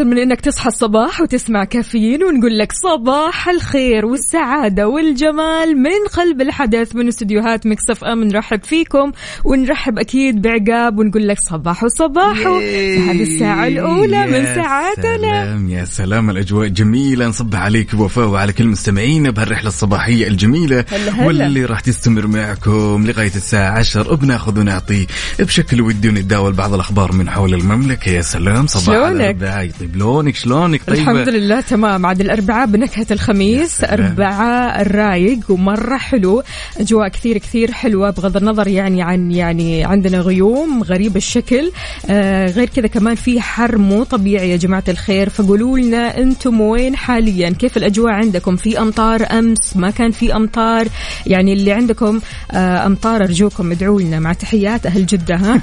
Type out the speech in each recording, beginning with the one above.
أحسن من إنك تصحى الصباح وتسمع كافيين ونقول لك صباح الخير والسعادة والجمال من قلب الحدث من استديوهات مكسف أم. نرحب فيكم ونرحب أكيد بعقاب ونقول لك صباح وصباح. هذه الساعة الأولى من يا ساعاتنا. سلام يا سلام. الأجواء جميلة. نصبح عليك بوفاء وعلى كل مستمعينا بهالرحلة الصباحية الجميلة. هلا هلا. واللي راح تستمر معكم لغاية الساعة 10 بناخذ ونعطي بشكل ودي ونتداول بعض الأخبار من حول المملكة. يا سلام صباح؟ الاربعاء طيب لونك شلونك؟ طيب. الحمد لله تمام. عاد الأربعاء بنكهة الخميس. أربعاء الرايق ومرة حلو. أجواء كثير كثير حلوة بغض النظر يعني عن يعني عندنا غيوم غريب الشكل. آه غير كذا كمان في حر مو طبيعي يا جماعة الخير. فقولوا لنا أنتم وين حاليا؟ كيف الأجواء عندكم؟ في أمطار أمس؟ ما كان في أمطار؟ يعني اللي عندكم آه أمطار أرجوكم ادعوا لنا مع تحيات أهل جدة ها؟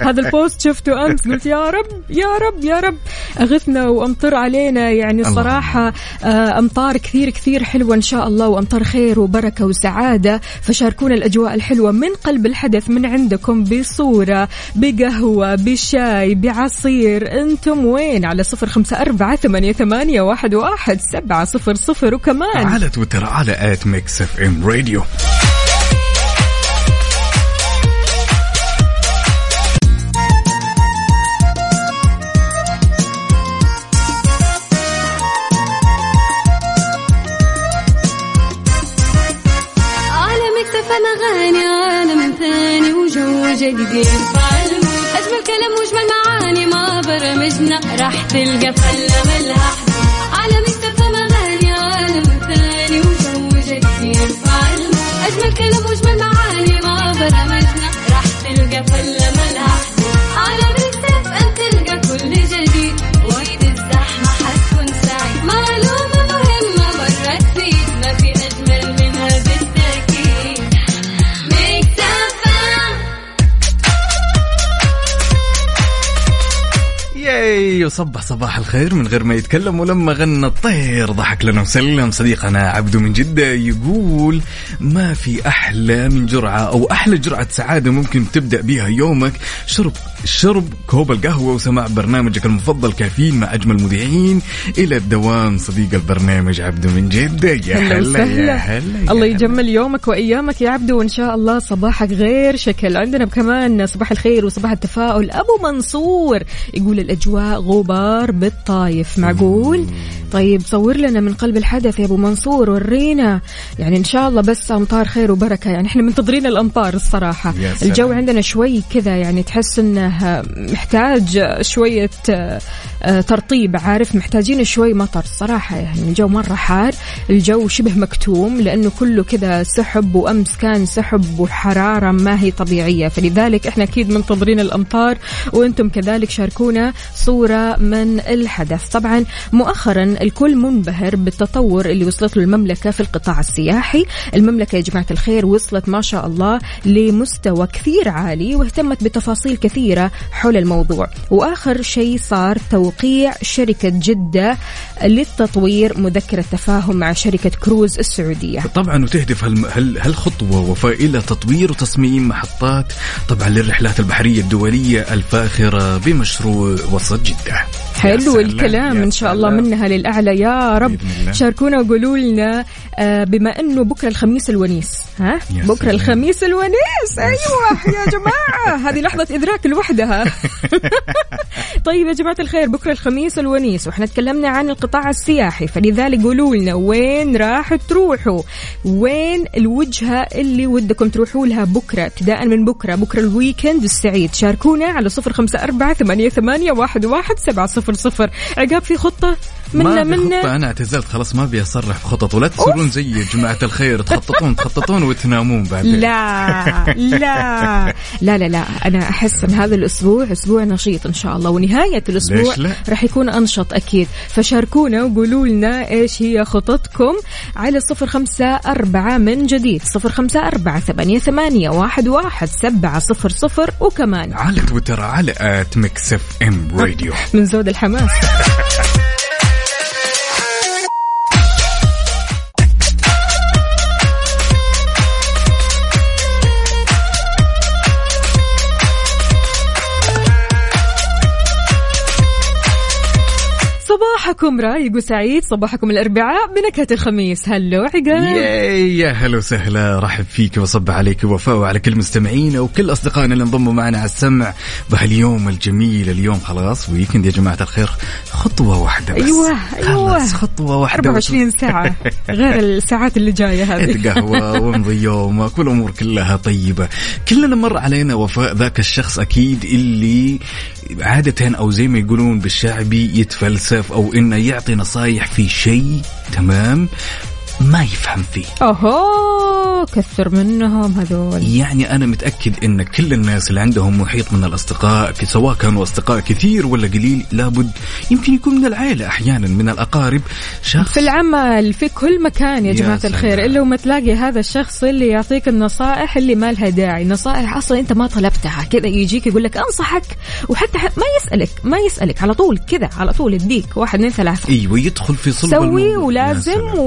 هذا البوست شفته أمس قلت يا رب يا رب يا رب. أغثنا وأمطر علينا يعني. الصراحه آه، أمطار كثير كثير حلوة إن شاء الله وأمطار خير وبركة وسعادة. فشاركونا الأجواء الحلوة من قلب الحدث من عندكم بصورة بقهوة بشاي بعصير. أنتم وين؟ على صفر خمسة أربعة ثمانية, ثمانية واحد, واحد سبعة صفر صفر. وكمان على تويتر على at Mix FM Radio جديد. أجمل كلام وأجمل معاني ما برمجنا. راح تلقى فلة ملها وصبح صباح الخير من غير ما يتكلم ولما غنى الطير. ضحك لنا وسلم. صديقنا عبدو من جدة يقول ما في أحلى من جرعة أو أحلى جرعة سعادة ممكن تبدأ بها يومك. شرب شرب كوب القهوة وسماع برنامجك المفضل كافيين مع أجمل مذيعين إلى الدوام صديق البرنامج عبدو من جدة. يا هلا يا هلا الله. يجمل يومك وأيامك يا عبدو وان شاء الله صباحك غير شكل. عندنا كمان صباح الخير وصباح التفاؤل. أبو منصور يقول الأجواء غبار بالطايف معقول؟ طيب صور لنا من قلب الحدث يا أبو منصور ورينا. يعني إن شاء الله بس أمطار خير وبركة. يعني إحنا منتظرين يا سلام. الجو عندنا شوي كذا يعني تحس إنه محتاج شوية آه، ترطيب عارف؟ محتاجين شوي مطر. صراحة يعني الجو مرة حار الجو شبه مكتوم لأنه كله كذا سحب وأمس كان سحب وحرارة ما هي طبيعية. فلذلك إحنا أكيد منتظرين الأمطار وأنتم كذلك شاركونا صورة من الحدث. طبعا مؤخرا الكل منبهر بالتطور اللي وصلت له المملكة في القطاع السياحي. المملكة يا جماعة الخير وصلت ما شاء الله لمستوى كثير عالي واهتمت بتفاصيل كثيرة حول الموضوع. وآخر شيء صار توقيع شركة جدة للتطوير مذكرة تفاهم مع شركة كروز السعودية. طبعا وتهدف هال- هال- هالخطوة وفاء إلى تطوير وتصميم محطات طبعا للرحلات البحرية الدولية الفاخرة بمشروع وسط جدة. حلو الكلام إن شاء الله. منها للأعلى. يا رب. شاركونا وقولوا لنا آه، بما إنه بكرة الخميس الونيس ها؟ بكرة. الخميس الونيس. أيوه يا جماعة هذه لحظة إدراك لوحدها طيب يا جماعة الخير بكرة الخميس الونيس وإحنا تكلمنا عن القطاع السياحي فلذلك قولوا لنا وين راح تروحوا؟ وين الوجهة اللي ودكم تروحوا لها بكرة؟ ابتداء من بكرة بكرة الويكند السعيد شاركونا على صفر خمسة أربعة ثمانية, ثمانية واحد, واحد سبعة صفر صفر. عقاب في خطة؟ منا ما خطة أنا اعتزلت خلاص ما أبي أصرح في خطط ولا تصيرون زي جماعة الخير تخططون تخططون وتنامون بعدين. لا لا. لا لا لا. أنا أحس إن هذا الأسبوع أسبوع نشيط إن شاء الله ونهاية الأسبوع؟ راح يكون أنشط أكيد. فشاركونا وقولوا لنا إيش هي خططكم على صفر خمسة أربعة من جديد. صفر خمسة أربعة ثمانية, ثمانية واحد, واحد سبعة صفر صفر وكمان على تويتر على at Mix FM Radio من زود الحماس. صباحكم رايق وسعيد صباحكم الأربعاء بنكهة الخميس. هلو عقاب يا هلا وسهلا. رحب فيك وصب عليك وفاء وعلى كل مستمعينا وكل أصدقائنا اللي انضموا معنا على السمع بهاليوم الجميل اليوم. خلاص ويكند يا جماعة الخير. خطوة واحدة بس. أيوة، أيوة. خلاص خطوة واحدة 24 ساعة. غير الساعات اللي جاية هذه. قهوة ومضي يومك والأمور كلها طيبة. كلنا مر علينا وفاء ذاك الشخص أكيد اللي عادة أو زي ما يقولون بالشعبي يتفلسف أو إنه يعطي نصايح في شيء تمام؟ ما يفهم فيه. أوهو كثر منهم هذول. يعني أنا متأكد إن كل الناس اللي عندهم محيط من الأصدقاء سواء كانوا أصدقاء كثير ولا قليل لابد يمكن يكون من العائلة أحيانا من الأقارب. شخص في العمل في كل مكان يا يا جماعة سلام. الخير. إلا وما تلاقي هذا الشخص اللي يعطيك النصائح اللي ما لها داعي. نصائح أصلا أنت ما طلبتها. كذا يجيك يقول لك أنصحك وحتى ما يسألك ما يسألك. على طول كذا على طول يديك. واحد اثنين ثلاثة. أيوه يدخل في صلب سوي ولازم سلام.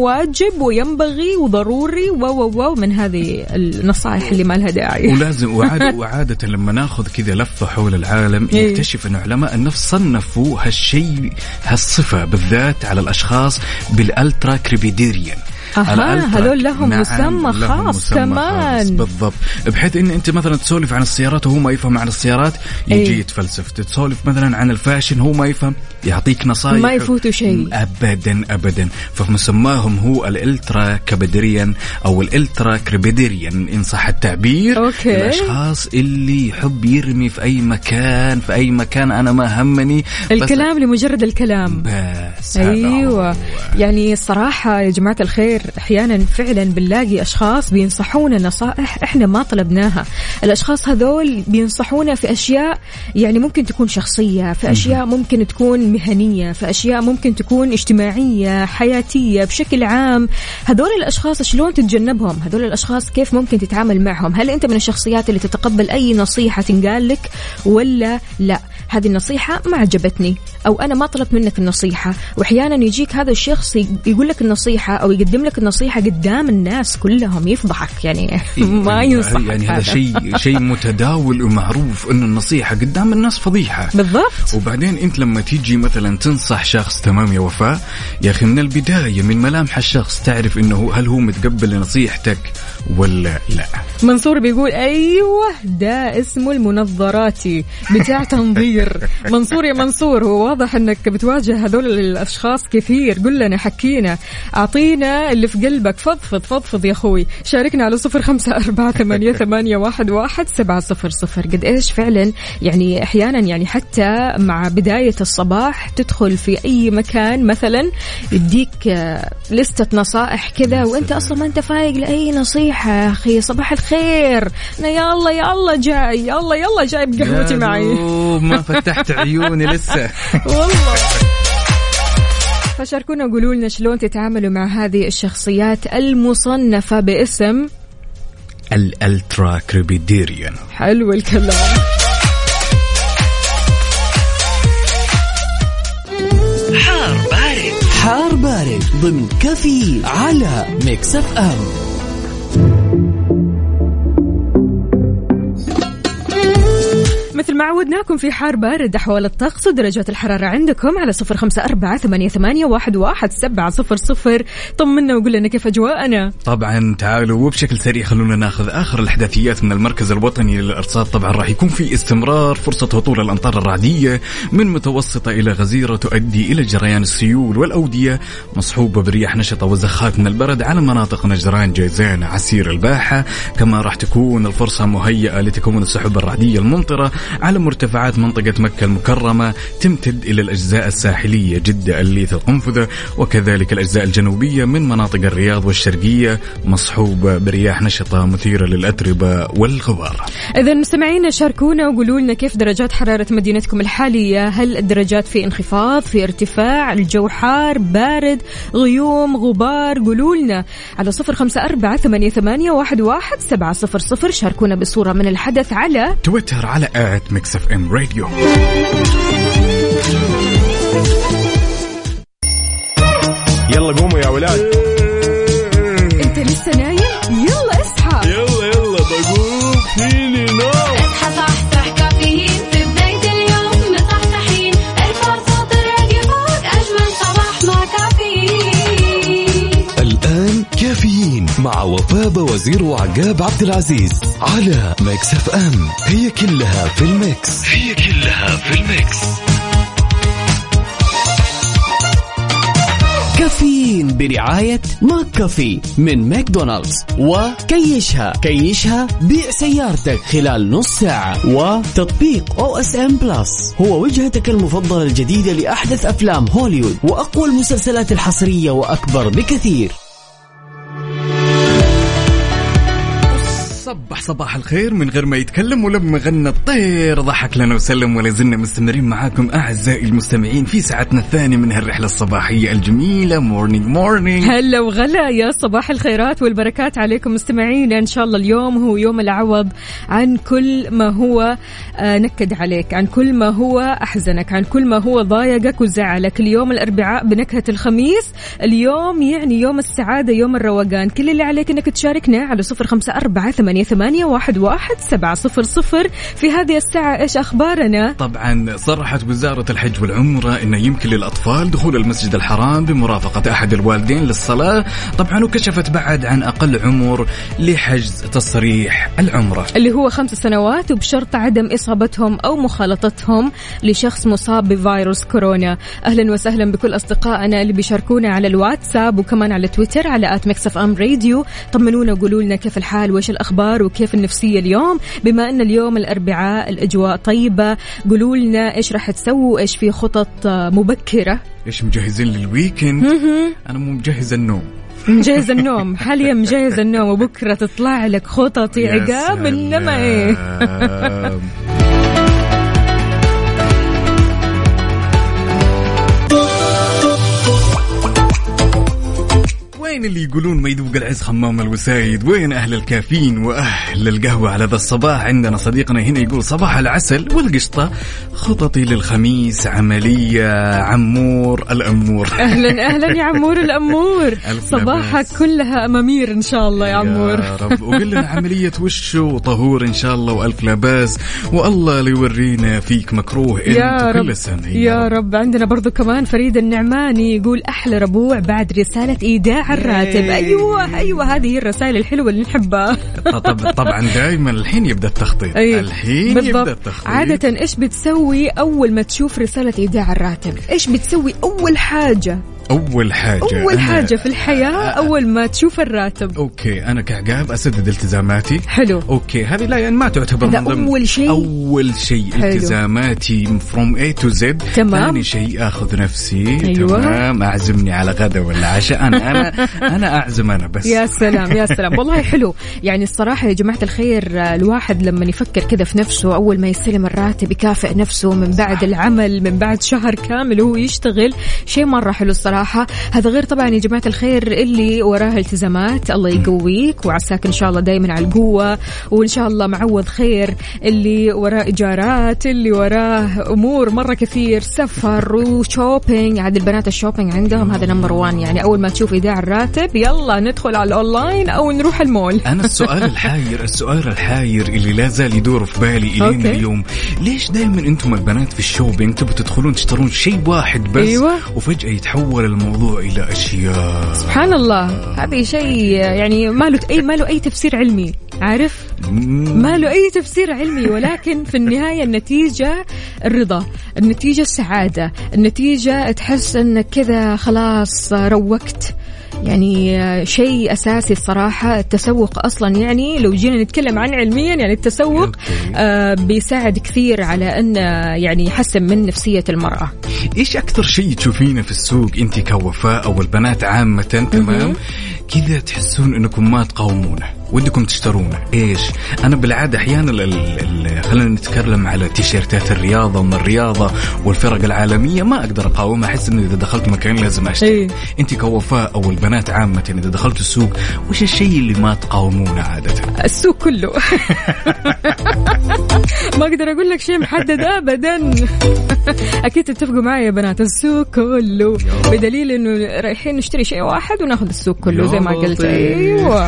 وواجب وينبغي وضروري و و و من هذه النصائح اللي ما لها داعي ولازم وعادة, وعادة لما ناخذ كذا لفة حول العالم إيه. نكتشف أن علماء النفس صنفوا هالشيء هالصفة بالذات على الأشخاص بالألترا كريبيديريان الألترا- هذول لهم نعم، مسمى لهم خاص مسمى كمان. خاص بالضبط بحيث إن أنت مثلا تسولف عن السيارات وهو ما يفهم عن السيارات يجي إيه. يتفلسف تسولف مثلا عن ال fashion هو ما يفهم يعطيك نصائح ما يفوته شيء. ابدا ابدا فمسماهم هو ال ultracrepidarian أو ال ultracrepidarian إن صح التعبير okay. الأشخاص اللي يحب يرمي في أي مكان في أي مكان أنا ما همني الكلام لمجرد الكلام بس أيوه. يعني الصراحة يا جماعة الخير أحيانا فعلا بنلاقي أشخاص بينصحونا نصائح إحنا ما طلبناها. الأشخاص هذول بينصحونا في أشياء يعني ممكن تكون شخصية في أشياء ممكن تكون مهنية في أشياء ممكن تكون اجتماعية حياتية بشكل عام. هذول الأشخاص شلون تتجنبهم؟ هذول الأشخاص كيف ممكن تتعامل معهم؟ هل أنت من الشخصيات اللي تتقبل أي نصيحة تنقال لك ولا لا؟ هذه النصيحة ما عجبتني أو أنا ما طلبت منك النصيحة. وأحيانا يجيك هذا الشخص يقول لك النصيحة أو يقدم لك النصيحة قدام الناس كلهم يفضحك يعني. ما ينصح يعني هذا شيء شيء متداول ومعروف إنه النصيحة قدام الناس فضيحة. بالضبط. وبعدين أنت لما تيجي مثلا تنصح شخص تمام يا وفاء يا أخي من البداية من ملامح الشخص تعرف إنه هل هو متقبل لنصيحتك ولا لا؟ منصور بيقول أيوه ده اسمه المنظراتي. بتاع تنظير منصور يا منصور هو واضح إنك بتواجه هذول الأشخاص كثير. قل لنا حكينا. أعطينا اللي في قلبك. فضفض فضفض يا أخوي. شاركنا على صفر خمسة أربعة ثمانية, ثمانية واحد, واحد سبعة صفر صفر. قد إيش فعلا يعني أحيانا يعني حتى مع بداية الصباح تدخل في أي مكان مثلا يديك آه، لستة نصائح كذا وأنت أصلا ما أنت فايق لأي نصيحة. يا أخي صباح الخير. أنا يلا يلا جاي يلا يلا جايب قهوتي يا معي. فتحت عيوني لسه. والله. فشاركونا وقولوا لنا شلون تتعاملوا مع هذه الشخصيات المصنفة باسم ال ultracrepidarian حلو الكلام. حار بارد. حار بارد ضمن كافيين على Mix FM. مثل ما عودناكم في حار بارد أحوال الطقس ودرجات الحرارة عندكم على صفر خمسة أربعة ثمانية, ثمانية واحد, واحد سبعة صفر صفر. طمنا وقول لنا كيف أجواءنا. طبعا تعالوا وبشكل سريع خلونا ناخذ آخر الأحداثيات من المركز الوطني للإرصاد. طبعا راح يكون في استمرار فرصة هطول الأمطار الرعدية من متوسطة إلى غزيرة تؤدي إلى جريان السيول والأودية مصحوبة برياح نشطة وزخات من البرد على مناطق نجران جيزان عسير الباحة. كما راح تكون الفرصة مهيئة لتكون السحب الرعدية الممطرة على مرتفعات منطقة مكة المكرمة تمتد إلى الأجزاء الساحلية جدة الليث القنفذة وكذلك الأجزاء الجنوبية من مناطق الرياض والشرقية مصحوبة برياح نشطة مثيرة للأتربة والغبار. إذا مستمعينا شاركونا وقولوا لنا كيف درجات حرارة مدينتكم الحالية؟ هل الدرجات في انخفاض في ارتفاع الجو حار بارد غيوم غبار؟ قولوا لنا على صفر خمسة أربعة ثمانية, ثمانية واحد, واحد سبعة صفر صفر. شاركونا بصورة من الحدث على تويتر على Mix FM Radio يلا قوموا يا ولاد. وفاء وزير وعقاب عبد العزيز على Mix FM. هي كلها في ال mix. هي كلها في ال mix. كافيين برعاية McCafé من ماكدونالدز. وكيشها. كيشها بيع سيارتك خلال نص ساعة. وتطبيق OSN Plus هو وجهتك المفضلة الجديدة لأحدث أفلام هوليوود وأقوى المسلسلات الحصرية وأكبر بكثير. صباح الخير. من غير ما يتكلم ولما غنى الطير ضحك لنا وسلم ولا زلنا مستمرين معاكم أعزائي المستمعين في ساعتنا الثانية من هالرحلة الصباحية الجميلة. morning morning هلا وغلا يا صباح الخيرات والبركات عليكم مستمعينا إن شاء الله اليوم هو يوم العوض عن كل ما هو آه، نكد عليك عن كل ما هو أحزنك عن كل ما هو ضايقك وزعلك. اليوم الأربعاء بنكهة الخميس. اليوم يعني يوم السعادة يوم الروقان. كل اللي عليك إنك تشاركنا على صفر خمسة أربعة ثمانية, ثمانية واحد, واحد سبعة صفر صفر. في هذه الساعة إيش أخبارنا؟ طبعا صرحت وزارة الحج والعمرة أنه يمكن للأطفال دخول المسجد الحرام بمرافقة أحد الوالدين للصلاة. طبعا وكشفت بعد عن أقل عمر لحجز تصريح العمرة. اللي هو خمس سنوات وبشرط عدم إصابتهم أو مخالطتهم لشخص مصاب بفيروس كورونا. أهلا وسهلا بكل أصدقائنا اللي بيشاركونا على الواتساب وكمان على تويتر على at Mix FM Radio. طمنونا وقولوا لنا كيف الحال وإيش الأخبار وكيف النفسية اليوم. بما أن اليوم الأربعاء الأجواء طيبة قولوا لنا إيش راح تسووا؟ إيش في خطط مبكرة؟ إيش مجهزين لل weekend أنا مو مجهز النوم. مجهز النوم. حاليا مجهز النوم وبكرة تطلع لك خططي يا عقاب إنما إيه؟ وين اللي يقولون ما يذوق العز خمام الوسايد؟ وين أهل الكافيين وأهل القهوة على ذا الصباح؟ عندنا صديقنا هنا يقول صباح العسل والقشطة. خططي للخميس عملية عمور الأمور. أهلا أهلا يا عمور الأمور. ألف صباحك لاباس. كلها أمامير إن شاء الله يا عمور. يا رب. وقل لنا عملية وش وطهور إن شاء الله وألف لا باس. والله لا يورينا فيك مكروه يا أنت كل رب. السامعين يا رب. عندنا برضو كمان فريد النعماني يقول أحلى ربوع بعد رسالة إيداع الراتب yay. أيوه أيوه هذه هي الرسائل الحلوة اللي نحبها طب طبعا دائما الحين يبدأ التخطيط أي. الحين يبدأ بالضبط التخطيط عادة إيش بتسوي أول ما تشوف رسالة إيداع الراتب؟ إيش بتسوي أول حاجة؟ أول حاجة أول حاجة في الحياة أول ما تشوف الراتب. okay أنا كعقاب أسدد التزاماتي. حلو. okay هذه لا يعني ما تعتبر من ضمن أول شيء؟ أول شيء. التزاماتي from A to Z تمام. ثاني شيء آخذ نفسي. أيوة. تمام. أعزمني على غدا ولا عشاء. أنا أنا أنا أعزم أنا بس. يا سلام يا سلام. والله حلو. يعني الصراحة يا جماعة الخير الواحد لما يفكر كذا في نفسه أول ما يستلم الراتب يكافئ نفسه من بعد العمل من بعد شهر كامل وهو يشتغل. شيء مرة حلو الصراحة هذا غير طبعا يا جماعة الخير اللي وراه التزامات. الله يقويك وعساك إن شاء الله دايما على القوة. وإن شاء الله معوض خير اللي وراه إيجارات اللي وراه أمور مرة كثير. سفر و shopping. عاد البنات ال shopping عندهم. هذا number one. يعني أول ما تشوف إيداع الراتب يلا ندخل على الأونلاين أو نروح المول. أنا السؤال الحاير السؤال الحاير اللي لا زال يدور في بالي okay. اليوم. ليش دائما أنتم البنات في ال shopping تبوا تدخلون تشترون شيء واحد بس أيوة. وفجأة يتحول الموضوع إلى أشياء. سبحان الله هذه شيء يعني ما له أي ما له أي تفسير علمي. عارف؟ ما له أي تفسير علمي. ولكن في النهاية النتيجة الرضا النتيجة السعادة النتيجة تحس أنك كذا خلاص روقت. يعني آه، شيء أساسي الصراحة. التسوق أصلا يعني لو جينا نتكلم عن علميا يعني التسوق. آه بيساعد كثير على أن آه، يعني يحسن من نفسية المرأة. إيش أكثر شيء تشوفينه في السوق انت كوفاء أو البنات عامة؟ تمام. كذا تحسون أنكم ما تقاومونه. ودكم تشترونه إيش؟ أنا بالعادة أحيانا خلينا نتكلم على تيشيرتات الرياضة ومن الرياضة والفرق العالمية ما أقدر أقاومها. أحس انه إذا دخلت مكان لازم أشتري. إيه. أنت كوفاء أو البنات عامة إذا دخلتوا السوق وش الشيء اللي ما تقاومونه عادة؟ السوق كله. ما أقدر أقول لك شيء محدد ابدا. أكيد تتفقوا معي يا بنات السوق كله. بدليل إنه رايحين نشتري شيء واحد وناخذ السوق كله زي ما قلت. أيوه.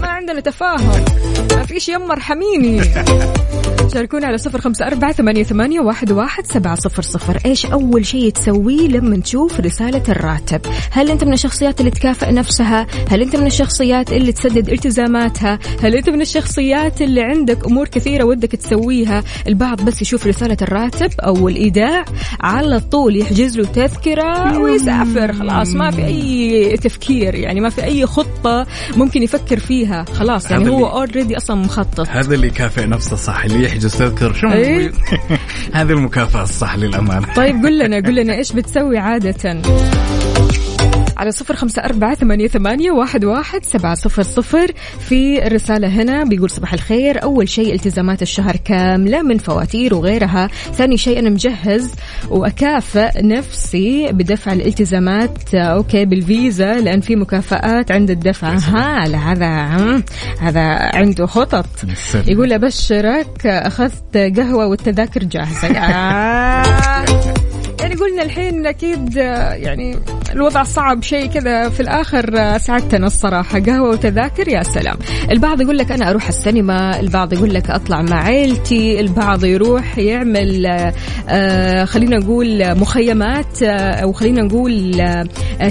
ما عندنا تفاهم. ما فيش يمر حميني شاركونا على صفر خمسة أربعة ثمانية, ثمانية واحد, واحد سبعة صفر صفر. إيش أول شيء تسويه لما تشوف رسالة الراتب؟ هل أنت من الشخصيات اللي تكافئ نفسها؟ هل أنت من الشخصيات اللي تسدد التزاماتها؟ هل أنت من الشخصيات اللي عندك أمور كثيرة ودك تسويها؟ البعض بس يشوف رسالة الراتب أو الإيداع على طول يحجز له تذكرة ويسافر. خلاص ما في أي تفكير يعني ما في أي خطة ممكن يفكر فيها. خلاص يعني هو اوريدي أصلا مخطط. هذا اللي يكافئ نفسه صح اللي يحجز تذكر شو إيه. هذه المكافأة الصح للأمانة. طيب قل لنا قل لنا إيش بتسوي عادة؟ على صفر خمسة أربعة ثمانية, ثمانية واحد, واحد سبعة صفر صفر. في الرسالة هنا بيقول صباح الخير. أول شيء التزامات الشهر كاملة من فواتير وغيرها. ثاني شيء أنا مجهز وأكافئ نفسي بدفع الالتزامات. okay بالفيزا لأن في مكافآت عند الدفع. ها لا هذا هذا عنده خطط. يقول أبشرك أخذت قهوة والتذاكر جاهزة. يعني قلنا الحين أكيد آه، يعني الوضع صعب شيء كذا في الآخر آه، سعدتنا الصراحة. قهوة وتذاكر يا سلام. البعض يقول لك أنا أروح السينما البعض يقول لك أطلع مع عيلتي البعض يروح يعمل آه، آه، خلينا نقول مخيمات أو خلينا نقول آه،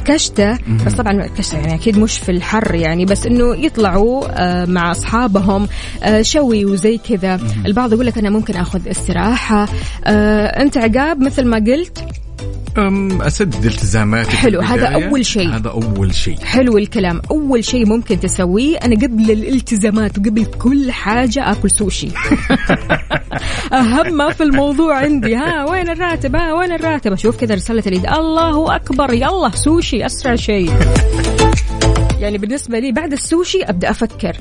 كشتة. بس طبعا كشتة يعني أكيد مش في الحر يعني بس إنه يطلعوا آه، مع أصحابهم آه، شوي وزي كذا. البعض يقول لك أنا ممكن آخذ استراحة. آه، أنت عقاب مثل ما قلت؟ اسدد التزاماتي حلو، هذا. أول شيء. هذا أول شيء. حلو الكلام. أول شيء ممكن تسويه أنا قبل الالتزامات وقبل كل حاجة آكل سوشي. أهم ما في الموضوع عندي. ها وين الراتب؟ ها وين الراتب؟ أشوف كذا رسالة العيد الله أكبر. يلا سوشي أسرع شيء. يعني بالنسبة لي بعد السوشي أبدأ أفكر.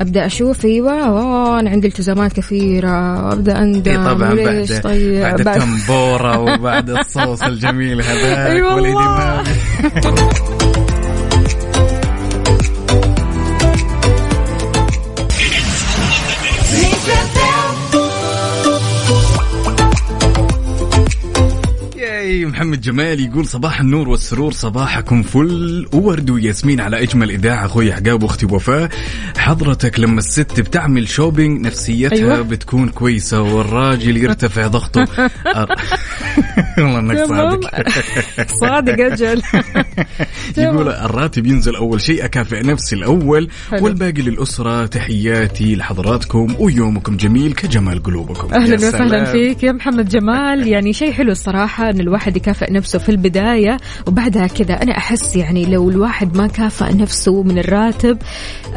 أبدأ أشوف أيوه أوه أنا عندي التزامات كثيرة. وابدا اندم إيه طبعا بعد طيب؟ بعد التنبورة وبعد الصوص الجميل هذاك اي محمد جمال يقول صباح النور والسرور صباحكم فل. وورد وياسمين على إجمل إذاعة أخوي عقاب وأختي وفاء. حضرتك لما الست بتعمل شوبينج نفسيتها أيوة. بتكون كويسة والراجل يرتفع ضغطه. والله إنك صادق. صادق أجل. يقول الراتب ينزل أول شيء أكافئ نفسي الأول. حلو. والباقي للأسرة تحياتي لحضراتكم ويومكم جميل كجمال قلوبكم. أهلا وسهلا. فيك يا محمد جمال. يعني شيء حلو الصراحة إن الواحد يكافئ نفسه في البداية وبعدها كذا. أنا أحس يعني لو الواحد ما كافئ نفسه من الراتب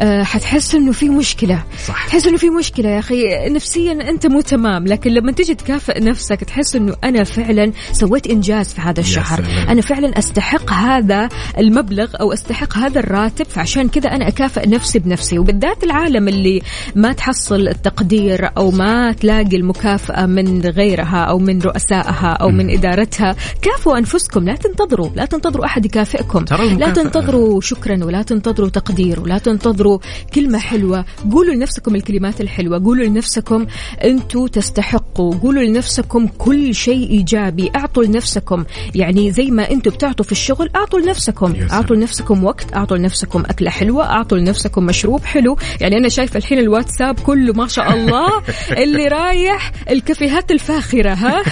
آه حتحس إنه في مشكلة. صح. تحس إنه في مشكلة يا أخي. نفسيا أنت مو تمام لكن لما تجي تكافئ نفسك تحس إنه أنا فعلا سويت إنجاز في هذا الشهر. أنا فعلا أستحق هذا المبلغ أو أستحق هذا الراتب فعشان كذا أنا أكافئ نفسي بنفسي. وبالذات العالم اللي ما تحصل التقدير أو ما تلاقي المكافأة من غيرها أو من رؤسائها أو من إدارتها كافئوا أنفسكم لا تنتظروا لا تنتظروا أحد يكافئكم. لا تنتظروا شكرا ولا تنتظروا تقدير ولا تنتظروا كلمة حلوة. قولوا لنفسكم الكلمات الحلوة قولوا لنفسكم أنتم تستحقوا. قولوا لنفسكم كل شيء إيجابي. أعطوا لنفسكم يعني زي ما أنتم بتعطوا في الشغل أعطوا لنفسكم. أعطوا لنفسكم وقت أعطوا لنفسكم أكلة حلوة أعطوا لنفسكم مشروب حلو. يعني أنا شايفة الحين الواتساب كله ما شاء الله. اللي رايح الكافيهات الفاخرة ها؟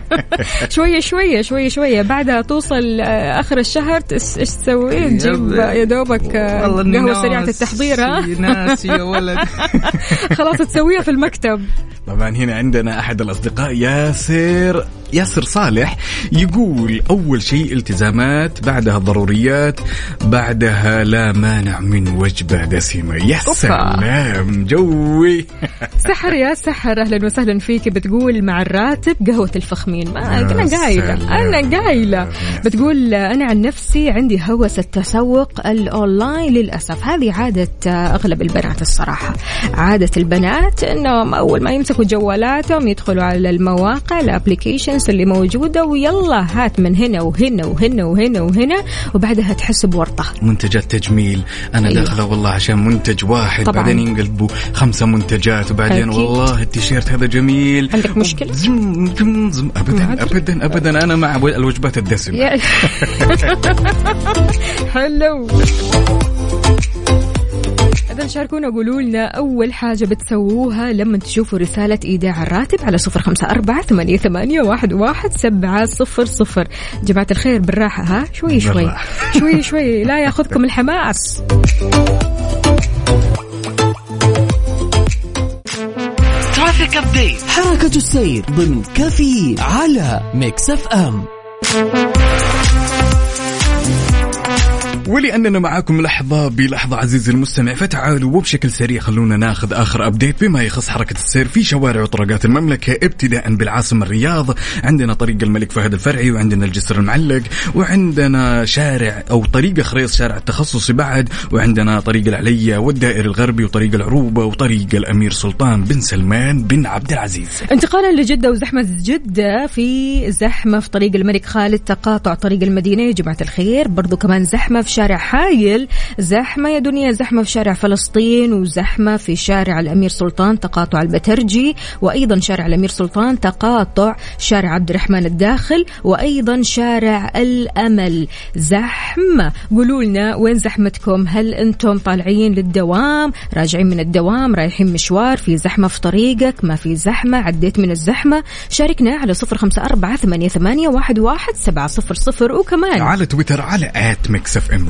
شوية شوية شوية شوية. بعدها توصل آه، آخر الشهر تس- إيش تسوي؟ تجيب يا دوبك آه، قهوة سريعة التحضير ها؟ ناس يا ولد. خلاص تسويها في المكتب. طبعا هنا عندنا أحد الأصدقاء ياسر. ياسر صالح يقول أول شيء التزامات بعدها ضروريات بعدها لا مانع من وجبة دسمة. يا. سلام جوي. سحر يا سحر أهلا وسهلا فيك. بتقول مع الراتب قهوة الفخمين. ما قايلة. سلام. أنا قايلة. بتقول أنا عن نفسي عندي هوس التسوق الأونلاين للأسف. هذه عادة أغلب البنات الصراحة. عادة البنات إنهم أول ما يمسكوا جوالاتهم يدخلوا على المواقع ال applications اللي موجودة ويلا هات من هنا وهنا وهنا وهنا وهنا وبعدها تحس بورطه منتجات تجميل أنا أيوة. داخلة والله عشان منتج واحد طبعاً. بعدين ينقلبوا خمسة منتجات وبعدين أكيد. والله التيشيرت هذا جميل عندك مشكلة؟ زم زم زم أدري. ابدا ابدا أنا مع الوجبات الدسمة يا- حلو إذا شاركونا قولوا لنا أول حاجة بتسووها لما تشوفوا رسالة إيداع الراتب على صفر خمسة أربعة ثمانية, ثمانية واحد, واحد سبعة صفر صفر. جماعة الخير بالراحة ها؟ شوي شوي بالراحة. شوي. شوي لا ياخذكم الحماس. traffic update حركة السير ضمن كافيين على Mix FM. ولأننا معاكم لحظة بلحظة عزيزي المستمع فتعالوا وبشكل سريع خلونا ناخذ آخر update بما يخص حركة السير في شوارع وطرقات المملكة ابتداء بالعاصمة الرياض عندنا طريق الملك فهد الفرعي وعندنا الجسر المعلق وعندنا شارع أو طريق خريص شارع التخصصي بعد وعندنا طريق العليا والدائري الغربي وطريق العروبة وطريق الأمير سلطان بن سلمان بن عبد العزيز. انتقالا لجدة وزحمة جدة في زحمة في طريق الملك خالد تقاطع طريق المدينة يا جماعة الخير برضو كمان زحمة في شارع حايل زحمة يا دنيا زحمة في شارع فلسطين وزحمة في شارع الأمير سلطان تقاطع البترجي وأيضا شارع الأمير سلطان تقاطع شارع عبد الرحمن الداخل وأيضا شارع الأمل. زحمة. قولوا لنا وين زحمتكم؟ هل أنتم طالعين للدوام؟ راجعين من الدوام؟ رايحين مشوار؟ في زحمة في طريقك؟ ما في زحمة؟ عديت من الزحمة؟ شاركنا على صفر خمسة أربعة ثمانية, واحد, واحد سبعة صفر صفر وكمان على تويتر على at Mix FM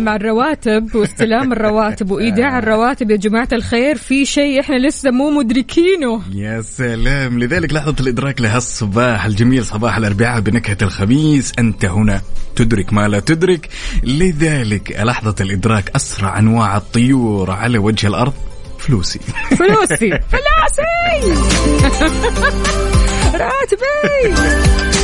مع الرواتب واستلام الرواتب وإيداع الرواتب يا جماعة الخير في شيء إحنا لسه مو مدركينه. يا سلام. لذلك لحظة الإدراك لهالصباح الجميل صباح الأربعاء بنكهة الخميس. أنت هنا تدرك ما لا تدرك. لذلك لحظة الإدراك أسرع أنواع الطيور على وجه الأرض. فلوسي. فلوسي. فلوسي. راتبي.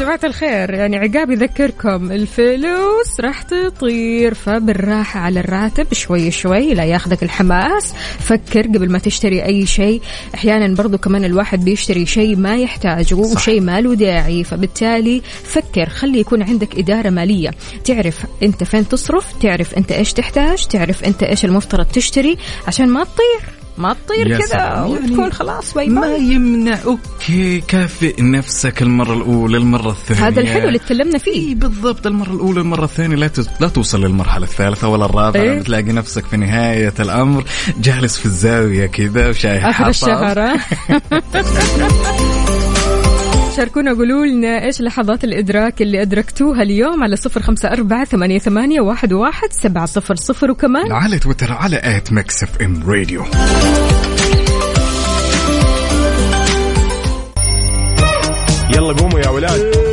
جماعة الخير يعني عقاب يذكركم الفلوس راح تطير فبالراحة على الراتب شوي شوي لا ياخذك الحماس. فكر قبل ما تشتري أي شيء أحيانا برضو كمان الواحد بيشتري شيء ما يحتاجه وشيء ما له داعي فبالتالي فكر خلي يكون عندك إدارة مالية. تعرف أنت فين تصرف تعرف أنت إيش تحتاج تعرف أنت إيش المفترض تشتري عشان ما تطير. ما تطير كذا سلام. يعني وتكون خلاص bye ما يمنع okay كافئ نفسك المرة الأولى المرة الثانية هذا الحلو اللي تكلمنا فيه إي بالضبط المرة الأولى المرة الثانية لا لا توصل للمرحلة الثالثة ولا الرابعة إيه. بتلاقي نفسك في نهاية الأمر جالس في الزاوية كذا وشايف آخر. الشهر؟ شاركونا قولوا لنا إيش لحظات الإدراك اللي أدركتوها اليوم على صفر خمسة أربعة ثمانية, ثمانية واحد, واحد سبعة صفر صفر وكمان على تويتر على at Mix FM Radio. يلا قوموا يا ولاد.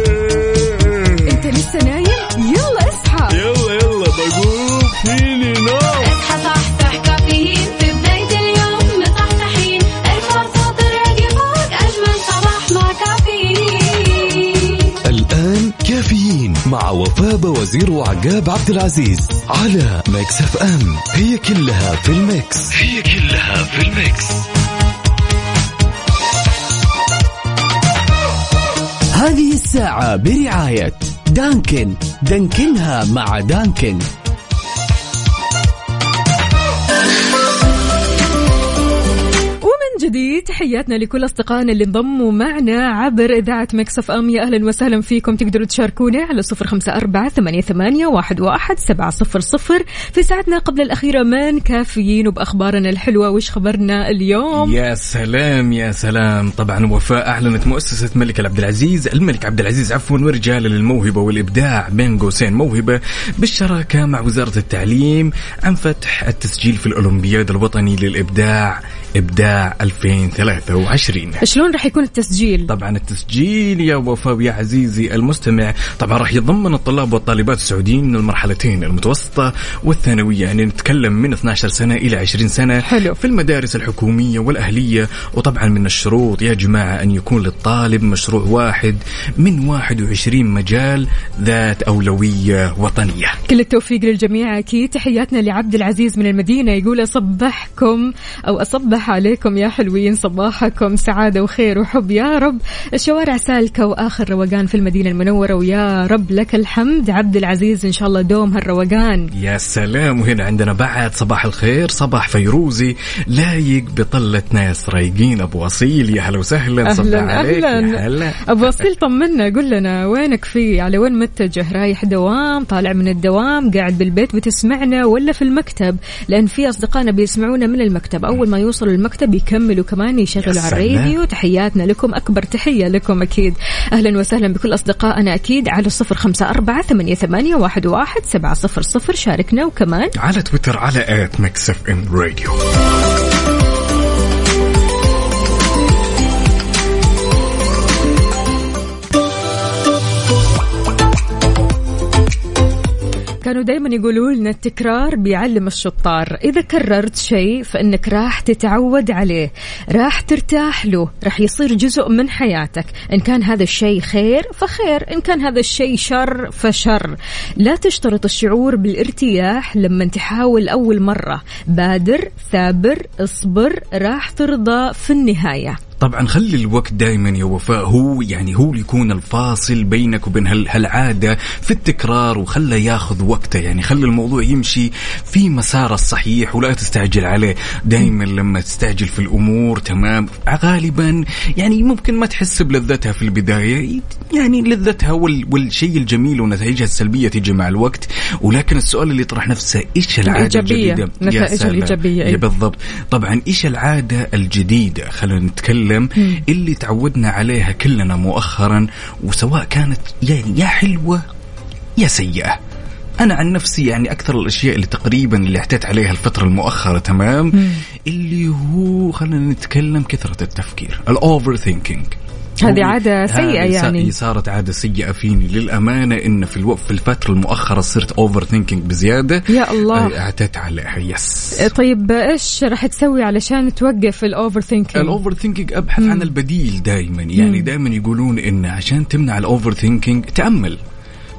مع وفاء وزير وعقاب عبد العزيز على Mix FM. هي كلها في ال mix. هي كلها في ال mix. هذه الساعة برعاية دانكن. دانكنها مع دانكن. جديد. تحياتنا لكل أصدقائنا اللي انضموا معنا عبر إذاعة Mix FM. يا أهلا وسهلا فيكم. تقدروا تشاركونا على صفر خمسة أربعة ثمانية, واحد, واحد سبعة صفر صفر. في ساعتنا قبل الأخيرة من كافيين وبأخبارنا الحلوة. وش خبرنا اليوم؟ يا سلام يا سلام. طبعا وفاء أعلنت مؤسسة الملك عبد العزيز. الملك عبد العزيز عفوا ورجال للموهبه والإبداع بين قوسين. موهبة بالشراكة مع وزارة التعليم عن فتح التسجيل في الأولمبياد الوطني للإبداع. إبداع 2023 شلون راح يكون التسجيل؟ طبعا التسجيل يا وفاء يا عزيزي المستمع طبعا راح يضمن الطلاب والطالبات السعوديين من المرحلتين المتوسطة والثانوية يعني نتكلم من 12 سنة إلى 20 سنة حلو. في المدارس الحكومية والأهلية وطبعا من الشروط يا جماعة أن يكون للطالب مشروع واحد من 21 مجال ذات أولوية وطنية. كل التوفيق للجميع أكيد. تحياتنا لعبد العزيز من المدينة يقول أصبحكم أو أصبح عليكم يا حلوين صباحكم سعادة وخير وحب. يا رب الشوارع سالكة وآخر روقان في المدينة المنورة ويا رب لك الحمد. عبد العزيز إن شاء الله دوم هالروقان. يا سلام وهنا عندنا بعد صباح الخير صباح فيروزي لايق بطلة ناس رايقين. أبو اصيل يا هلا وسهلا صباح أهلا عليك أهلا. هلا. أبو أصيل طمنا قل لنا وينك في على وين متجه؟ رايح دوام طالع من الدوام قاعد بالبيت بتسمعنا ولا في المكتب؟ لأن في أصدقائنا بيسمعونا من المكتب. أول ما يوصلوا المكتب يكملوا كمان يشغلوا على. الراديو. تحياتنا لكم أكبر تحية لكم أكيد. أهلا وسهلا بكل أصدقائنا أكيد على صفر خمسة أربعة ثمانية, ثمانية واحد, واحد سبعة صفر صفر. شاركنا وكمان. على تويتر على at Mix FM Radio. كانوا دايما يقولوا لنا التكرار بيعلم الشطار. إذا كررت شيء فإنك راح تتعود عليه راح ترتاح له راح يصير جزء من حياتك. إن كان هذا الشيء خير فخير إن كان هذا الشيء شر فشر. لا تشترط الشعور بالارتياح لما تحاول أول مرة. بادر ثابر اصبر راح ترضى في النهاية. طبعا خلي الوقت دائما يا وفاء هو يعني هو اللي يكون الفاصل بينك وبين هال- هالعادة في التكرار وخله ياخذ وقته. يعني خلي الموضوع يمشي في مساره الصحيح ولا تستعجل عليه. دائما لما تستعجل في الأمور تمام. غالبا يعني ممكن ما تحس بلذتها في البداية يعني لذتها وال والشيء الجميل ونتائجها السلبية تيجي مع الوقت. ولكن السؤال اللي يطرح نفسه إيش العادة. الجديدة؟ نتائجها سلام. الإيجابية،. بالضبط. طبعا إيش العادة الجديدة؟ خلينا نتكلم اللي تعودنا عليها كلنا مؤخرا وسواء كانت يعني يا حلوة يا سيئة. أنا عن نفسي يعني أكثر الأشياء اللي تقريبا اللي اعتدت عليها الفترة المؤخرة تمام؟ اللي هو خلينا نتكلم كثرة التفكير ال overthinking هذه عادة سيئة يعني. صارت عادة سيئة فيني للأمانة إن في الوقت في الفترة المؤخرة صرت overthinking بزيادة. يا الله. اعتدت عليها yes طيب إيش راح تسوي علشان توقف ال overthinking ال over thinking أبحث عن البديل دائما يعني دائما يقولون إن عشان تمنع ال overthinking تأمل.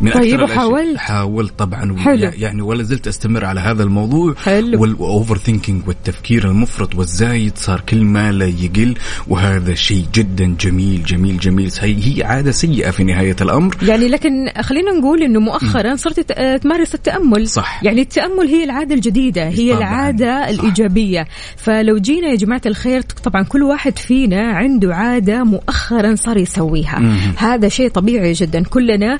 من طيب أكثر وحاولت؟ حاولت طبعا حلو. يعني ولا زلت أستمر على هذا الموضوع حلو. وال overthinking والتفكير المفرط والزايد صار كل ما لا يقل وهذا شيء جدا جميل جميل جميل هي هي عادة سيئة في نهاية الأمر يعني لكن خلينا نقول إنه مؤخرا صرت تمارس التأمل صح. يعني التأمل هي العادة الجديدة هي طبعاً. العادة صح. الإيجابية فلو جينا يا جماعة الخير طبعا كل واحد فينا عنده عادة مؤخرا صار يسويها مم. هذا شيء طبيعي جدا كلنا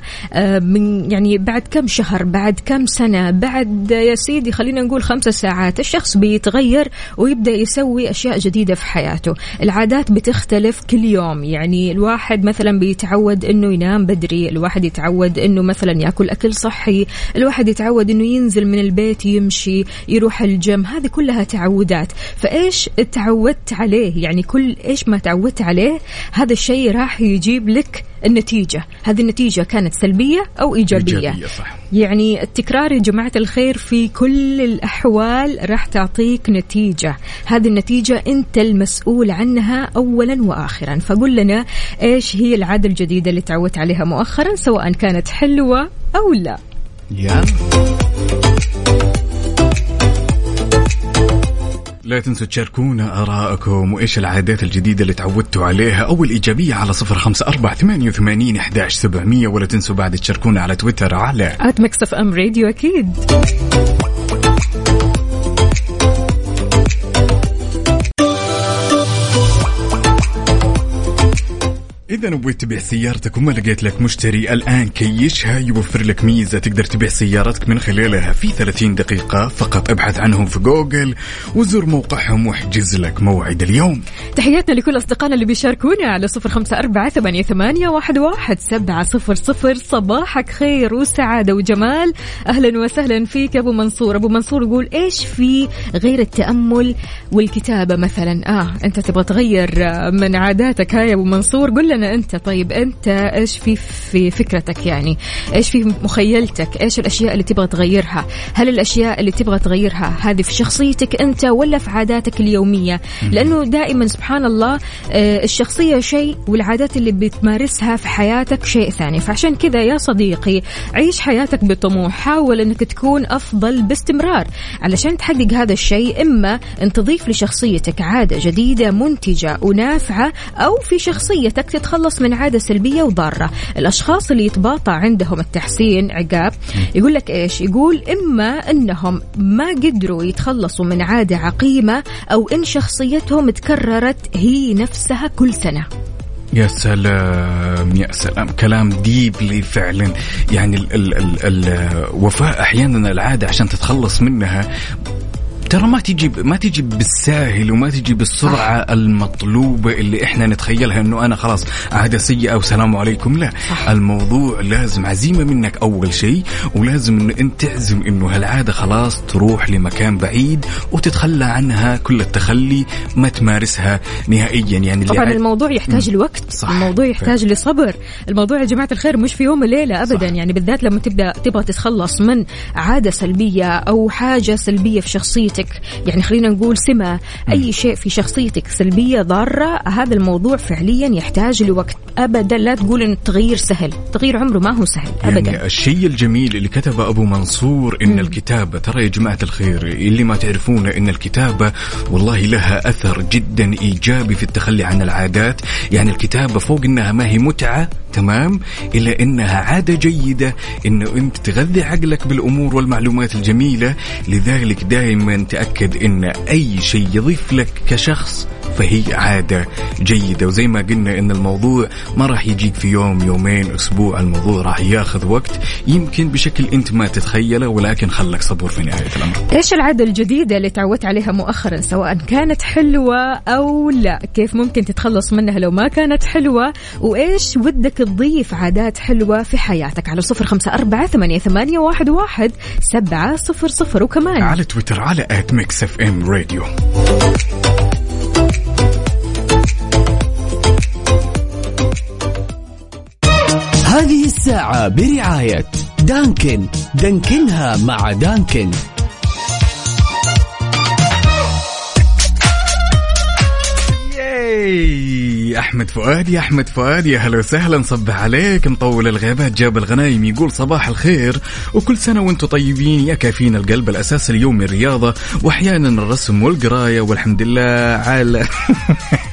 من يعني بعد كم شهر بعد كم سنة بعد يا سيدي خلينا نقول خمسة ساعات الشخص بيتغير ويبدأ يسوي أشياء جديدة في حياته. العادات بتختلف كل يوم يعني الواحد مثلا بيتعود إنه ينام بدري الواحد يتعود إنه مثلا يأكل أكل صحي الواحد يتعود إنه ينزل من البيت يمشي يروح الجيم هذه كلها تعودات. فإيش تعودت عليه؟ يعني كل إيش ما تعودت عليه هذا الشيء راح يجيب لك النتيجة. هذه النتيجة كانت سلبية أو إيجابية, إيجابية، صح. يعني التكرار يا جماعة الخير في كل الأحوال راح تعطيك نتيجة. هذه النتيجة أنت المسؤول عنها أولا وآخرا. فقل لنا إيش هي العادة الجديدة اللي تعودت عليها مؤخرا سواء كانت حلوة أو لا. يا لا تنسوا تشاركونا آراءكم وإيش العادات الجديدة اللي تعودتوا عليها أو الإيجابية على صفر خمسة أربعة ثمانية وثمانين أحداش سبعمية ولا تنسوا بعد تشاركونا على تويتر على آت أم راديو أكيد. إذا نبغيت تبيع سيارتك وما لقيت لك مشتري الآن كيشها يوفر لك ميزة تقدر تبيع سيارتك من خلالها في 30 دقيقة فقط. ابحث عنهم في جوجل وزور موقعهم واحجز لك موعد اليوم. تحياتنا لكل أصدقائنا اللي بيشاركونا على صفر خمسة أربعة ثمانية, واحد, سبعة صفر صفر. صباحك خير وسعادة وجمال. أهلا وسهلا فيك أبو منصور. أبو منصور يقول إيش في غير التأمل والكتابة مثلا؟ آه أنت تبغى تغير من عاداتك. هاي أبو منصور قل لنا أنت؟ طيب أنت إيش في في فكرتك يعني؟ إيش في مخيلتك؟ إيش الأشياء اللي تبغى تغيرها؟ هل الأشياء اللي تبغى تغيرها هذه في شخصيتك أنت ولا في عاداتك اليومية؟ لأنه دائما سبحان الله آه، الشخصية شيء والعادات اللي بتمارسها في حياتك شيء ثاني. فعشان كذا يا صديقي عيش حياتك بطموح. حاول أنك تكون أفضل باستمرار علشان تحقق هذا الشيء. إما أن تضيف لشخصيتك عادة جديدة منتجة ونافعة أو في شخصيتك تتخلص من عادة سلبية وضارة. الأشخاص اللي يتباطأ عندهم التحسين عقاب يقول لك إيش؟ يقول إما أنهم ما قدروا يتخلصوا من عادة عقيمة أو إن شخصيتهم تكررت هي نفسها كل سنة. يا سلام يا سلام. كلام ديبلي فعلا. يعني ال ال ال الوفاء أحيانا العادة عشان تتخلص منها ترى ما تجي ما تجي بالساهل وما تجي بالسرعة صح. المطلوبة اللي إحنا نتخيلها إنه أنا خلاص عادة سيئة وسلام عليكم لا صح. الموضوع لازم عزيمة منك أول شيء ولازم إنه أنت تعزم إنه هالعادة خلاص تروح لمكان بعيد وتتخلى عنها كل التخلي ما تمارسها نهائيا يعني طبعا اللي الموضوع يحتاج لوقت صح. الموضوع يحتاج ف... لصبر الموضوع يا جماعة الخير مش في يوم وليلة ابدا صح. يعني بالذات لما تبدا تبغى تتخلص من عادة سلبية أو حاجة سلبية في شخصيتك شخصيتك. يعني خلينا نقول سمة. أي شيء في شخصيتك سلبية ضارة هذا الموضوع فعليا يحتاج لوقت. أبدا لا تقول أن التغيير سهل. التغيير عمره ما هو سهل أبدا. يعني الشيء الجميل اللي كتبه أبو منصور إن مم. الكتابة ترى يا جماعة الخير اللي ما تعرفونه إن الكتابة والله لها أثر جدا إيجابي في التخلي عن العادات. يعني الكتابة فوق إنها ما هي متعة تمام إلا إنها عادة جيدة إنه أنت تغذي عقلك بالأمور والمعلومات الجميلة. لذلك دائما تأكد إن أي شيء يضيف لك كشخص فهي عادة جيدة. وزي ما قلنا إن الموضوع ما راح يجيك في يوم يومين أسبوع. الموضوع راح ياخذ وقت. يمكن بشكل أنت ما تتخيله ولكن خلك صبور في نهاية الأمر. إيش العادة الجديدة اللي تعودت عليها مؤخرا سواء كانت حلوة أو لا؟ كيف ممكن تتخلص منها لو ما كانت حلوة؟ وإيش ودك تضيف عادات حلوة في حياتك؟ على صفر خمسة أربعة ثمانية, ثمانية واحد, واحد سبعة صفر صفر. وكمان على تويتر على at Mix FM Radio هذه الساعة برعاية دانكن. دانكنها مع دانكن. ياي أحمد فؤاد يا أحمد فؤاد يا هلا وسهلا صبح عليك مطول الغيبات جاب الغنايم يقول صباح الخير. وكل سنة وأنتم طيبين يا كافيين القلب الأساس اليومي الرياضه وأحيانا الرسم والقراية والحمد لله على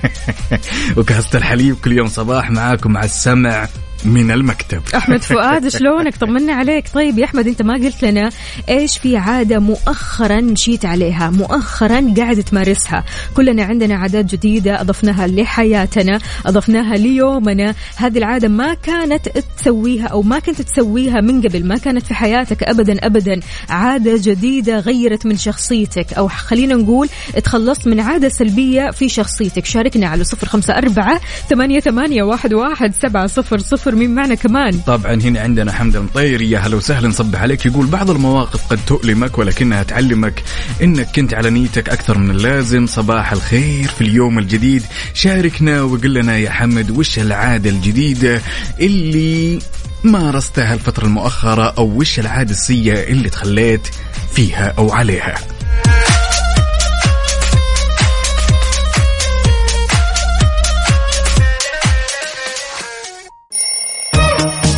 وكاسه الحليب كل يوم صباح معاكم مع السمع. من المكتب. أحمد فؤاد شلونك؟ طمنا عليك. طيب يا أحمد أنت ما قلت لنا إيش في عادة مؤخرا مشيت عليها مؤخرا قاعد تمارسها. كلنا عندنا عادات جديدة أضفناها لحياتنا أضفناها ليومنا. هذه العادة ما كانت تسويها أو ما كنت تسويها من قبل ما كانت في حياتك ابدا ابدا. عادة جديدة غيرت من شخصيتك أو خلينا نقول تخلصت من عادة سلبية في شخصيتك. شاركنا على صفر خمسة أربعة ثمانية ثمانية واحد واحد سبعة صفر صفر. مين معنا كمان؟ طبعا هنا عندنا حمد المطيري يا هلا وسهلا نصبح عليك. يقول بعض المواقف قد تؤلمك ولكنها تعلمك إنك كنت على نيتك أكثر من اللازم. صباح الخير في اليوم الجديد. شاركنا وقل لنا يا حمد وش العادة الجديدة اللي مارستها الفترة المؤخرة أو وش العادة السيئة اللي تخليت فيها أو عليها؟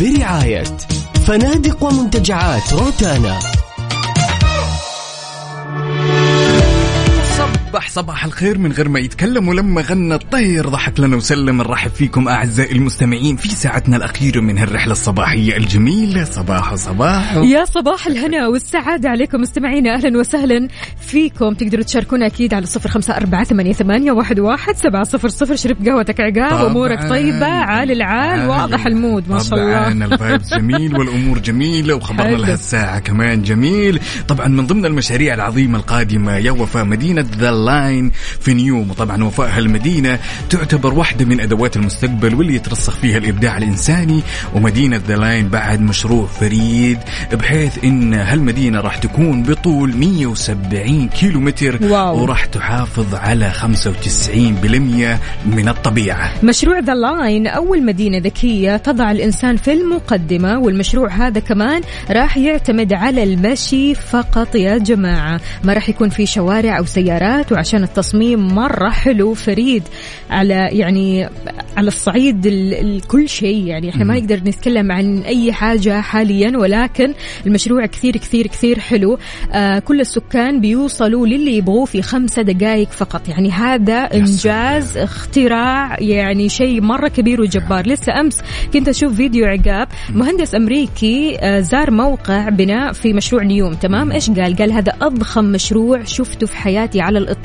برعاية فنادق ومنتجعات روتانا. صبح صباح الخير من غير ما يتكلم ولما غنى الطير. ضحك لنا وسلم. نرحب فيكم أعزائي المستمعين في ساعتنا الأخيرة من هالرحلة الصباحية الجميلة. صباح صباح. يا صباح الهنا والسعادة عليكم مستمعينا أهلا وسهلا فيكم. تقدروا تشاركونا أكيد على صفر خمسة أربعة ثمانية, واحد, واحد سبعة صفر صفر. شرب قهوتك عقاب. أمورك طيبة عال العال واضح ال mood ما شاء الله. طبعا ال vibes جميل والأمور جميلة وخبرنا حلو. لها الساعة كمان جميل. طبعا من ضمن المشاريع العظيمة القادمة يا وفاء مدينة The Line في نيوم. وطبعا وفاء هالمدينه تعتبر واحدة من أدوات المستقبل واللي يترسخ فيها الإبداع الإنساني. ومدينة The Line بعد مشروع فريد بحيث إن هالمدينة راح تكون بطول 170 كيلو متر. وراح تحافظ على 95% من الطبيعة. مشروع The Line أول مدينة ذكية تضع الإنسان في المقدمة. والمشروع هذا كمان راح يعتمد على المشي فقط يا جماعة. ما راح يكون في شوارع أو سيارات وعشان التصميم مرة حلو فريد على يعني على الصعيد ال- ال- كل شيء. يعني إحنا ما نقدر نتكلم عن أي حاجة حاليا ولكن المشروع كثير كثير كثير حلو. آه كل السكان بيوصلوا للي يبغوه في خمسة دقائق فقط. يعني هذا إنجاز اختراع يعني شيء مرة كبير وجبار. لسه أمس كنت أشوف فيديو عقاب. مهندس أمريكي آه، زار موقع بناء في مشروع نيوم. تمام؟ إيش قال؟ قال هذا أضخم مشروع شفته في حياتي على الإطلاق.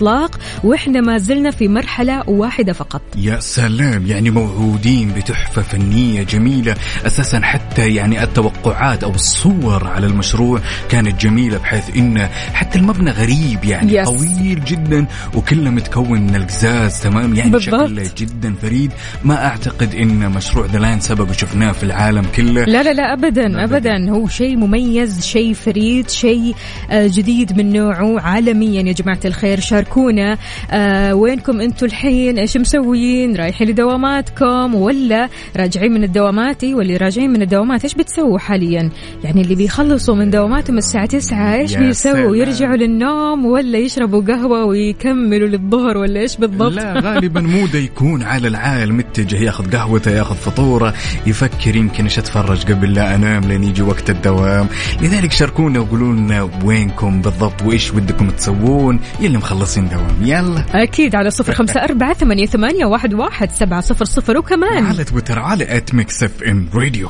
وإحنا ما زلنا في مرحلة واحدة فقط. يا سلام يعني موعودين بتحفة فنية جميلة أساسا حتى يعني التوقعات أو الصور على المشروع كانت جميلة بحيث إن حتى المبنى غريب يعني yes. طويل جدا وكله متكون من القزاز تمام؟ يعني بالضبط. شكله جدا فريد. ما أعتقد إن مشروع The Line سبق وشفناه في العالم كله. لا لا لا ابدا ابدا. هو شيء مميز شيء فريد شيء آه، جديد من نوعه عالميا. يا جماعة الخير شاركونا. آه، وينكم أنتم الحين؟ إيش مسويين؟ رايحين لدواماتكم ولا راجعين من الدوامات؟ واللي راجعين من الدوامات إيش بتسووا؟ حاليا. يعني اللي بيخلصوا من دواماتهم الساعة 9 إيش بيسووا. يرجعوا للنوم ولا يشربوا قهوة ويكملوا للظهر ولا إيش بالضبط؟ لا غالبا موده يكون على العال متجه. ياخذ قهوته ياخذ فطوره يفكر يمكن إيش أتفرج قبل لا أنام لين يجي وقت الدوام. لذلك شاركونا وقولوا لنا وينكم بالضبط وإيش ودكم تسوون. يلي مخلصين دوام. يلا. أكيد على صفر خمسة أربعة ثمانية, ثمانية واحد, واحد سبعة صفر صفر. وكمان على تويتر على at Mix FM Radio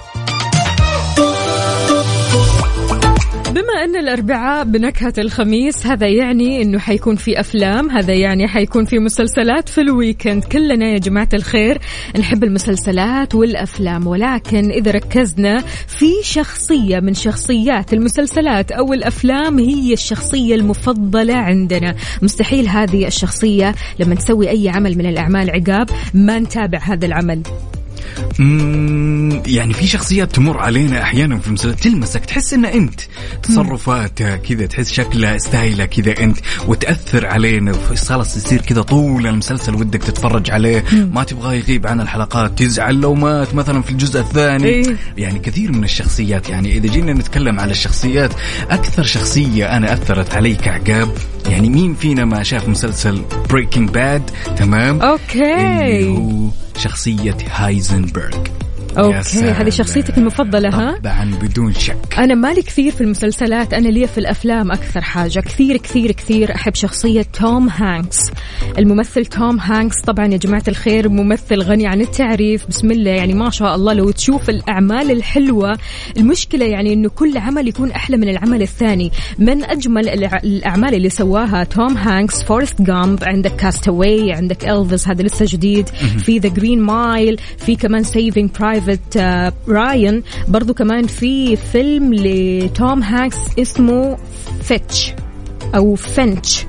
بما أن الأربعاء بنكهة الخميس هذا يعني إنه حيكون في أفلام هذا يعني حيكون في مسلسلات في الويكند. كلنا يا جماعة الخير نحب المسلسلات والأفلام ولكن إذا ركزنا في شخصية من شخصيات المسلسلات أو الأفلام هي الشخصية المفضلة عندنا. مستحيل هذه الشخصية لما تسوي أي عمل من الأعمال عقاب ما نتابع هذا العمل. يعني في شخصيات تمر علينا أحيانا في المسلسلات. تلمسك تحس إن أنت تصرفاتها كذا تحس شكلها style ها كذا أنت وتأثر علينا. خلاص يصير كذا طول المسلسل ودك تتفرج عليه. ما تبغاه يغيب عن الحلقات تزعل لو مات مثلا في الجزء الثاني. إيه. يعني كثير من الشخصيات يعني إذا جينا نتكلم على الشخصيات أكثر شخصية أنا أثرت علي كعقاب يعني مين فينا ما شاف مسلسل Breaking Bad تمام؟ okay. اللي هو شخصية هايزنبرغ. okay. هذه شخصيتك المفضلة ها؟ طبعا بدون شك. أنا مالي كثير في المسلسلات أنا لي في الأفلام أكثر حاجة. كثير كثير كثير أحب شخصية توم هانكس. الممثل توم هانكس طبعا يا جماعة الخير ممثل غني عن التعريف. بسم الله يعني ما شاء الله لو تشوف الأعمال الحلوة. المشكلة يعني أنه كل عمل يكون أحلى من العمل الثاني. من أجمل الع- الأعمال اللي سواها توم هانكس Forrest Gump عندك Cast Away عندك Elvis هذا لسه جديد. في The Green Mile في كمان Saving Private Ryan برضو كمان في فيلم لتوم هانكس اسمه فيتش أو Finch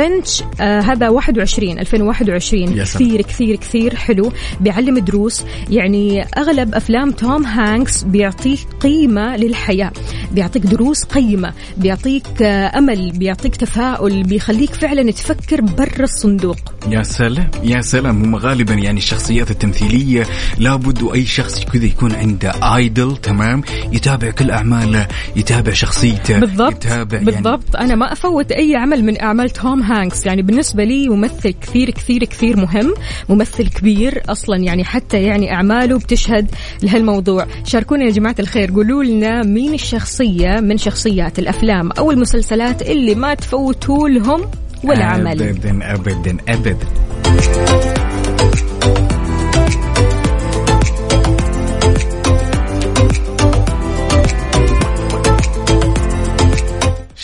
Finch آه هذا 21 2021 يا سلام. كثير كثير كثير حلو. بيعلم دروس. يعني أغلب أفلام توم هانكس بيعطيك قيمة للحياة. بيعطيك دروس قيمة. بيعطيك آه أمل. بيعطيك تفاؤل. بيخليك فعلا تفكر برا الصندوق. يا سلام يا سلام. هم غالبا يعني الشخصيات التمثيلية لابد أو أي شخص كذا يكون عنده idol تمام؟ يتابع كل أعماله يتابع شخصيته بالضبط يتابع يعني بالضبط. أنا ما أفوت أي عمل من أعمال توم هانكس. يعني بالنسبة لي ممثل كثير كثير كثير مهم ممثل كبير أصلا يعني حتى يعني أعماله بتشهد لهالموضوع. شاركونا يا جماعة الخير قولوا لنا مين الشخصية من شخصيات الأفلام أو المسلسلات اللي ما تفوتوا لهم ولا عمل؟ ابدا ابدا ابدا.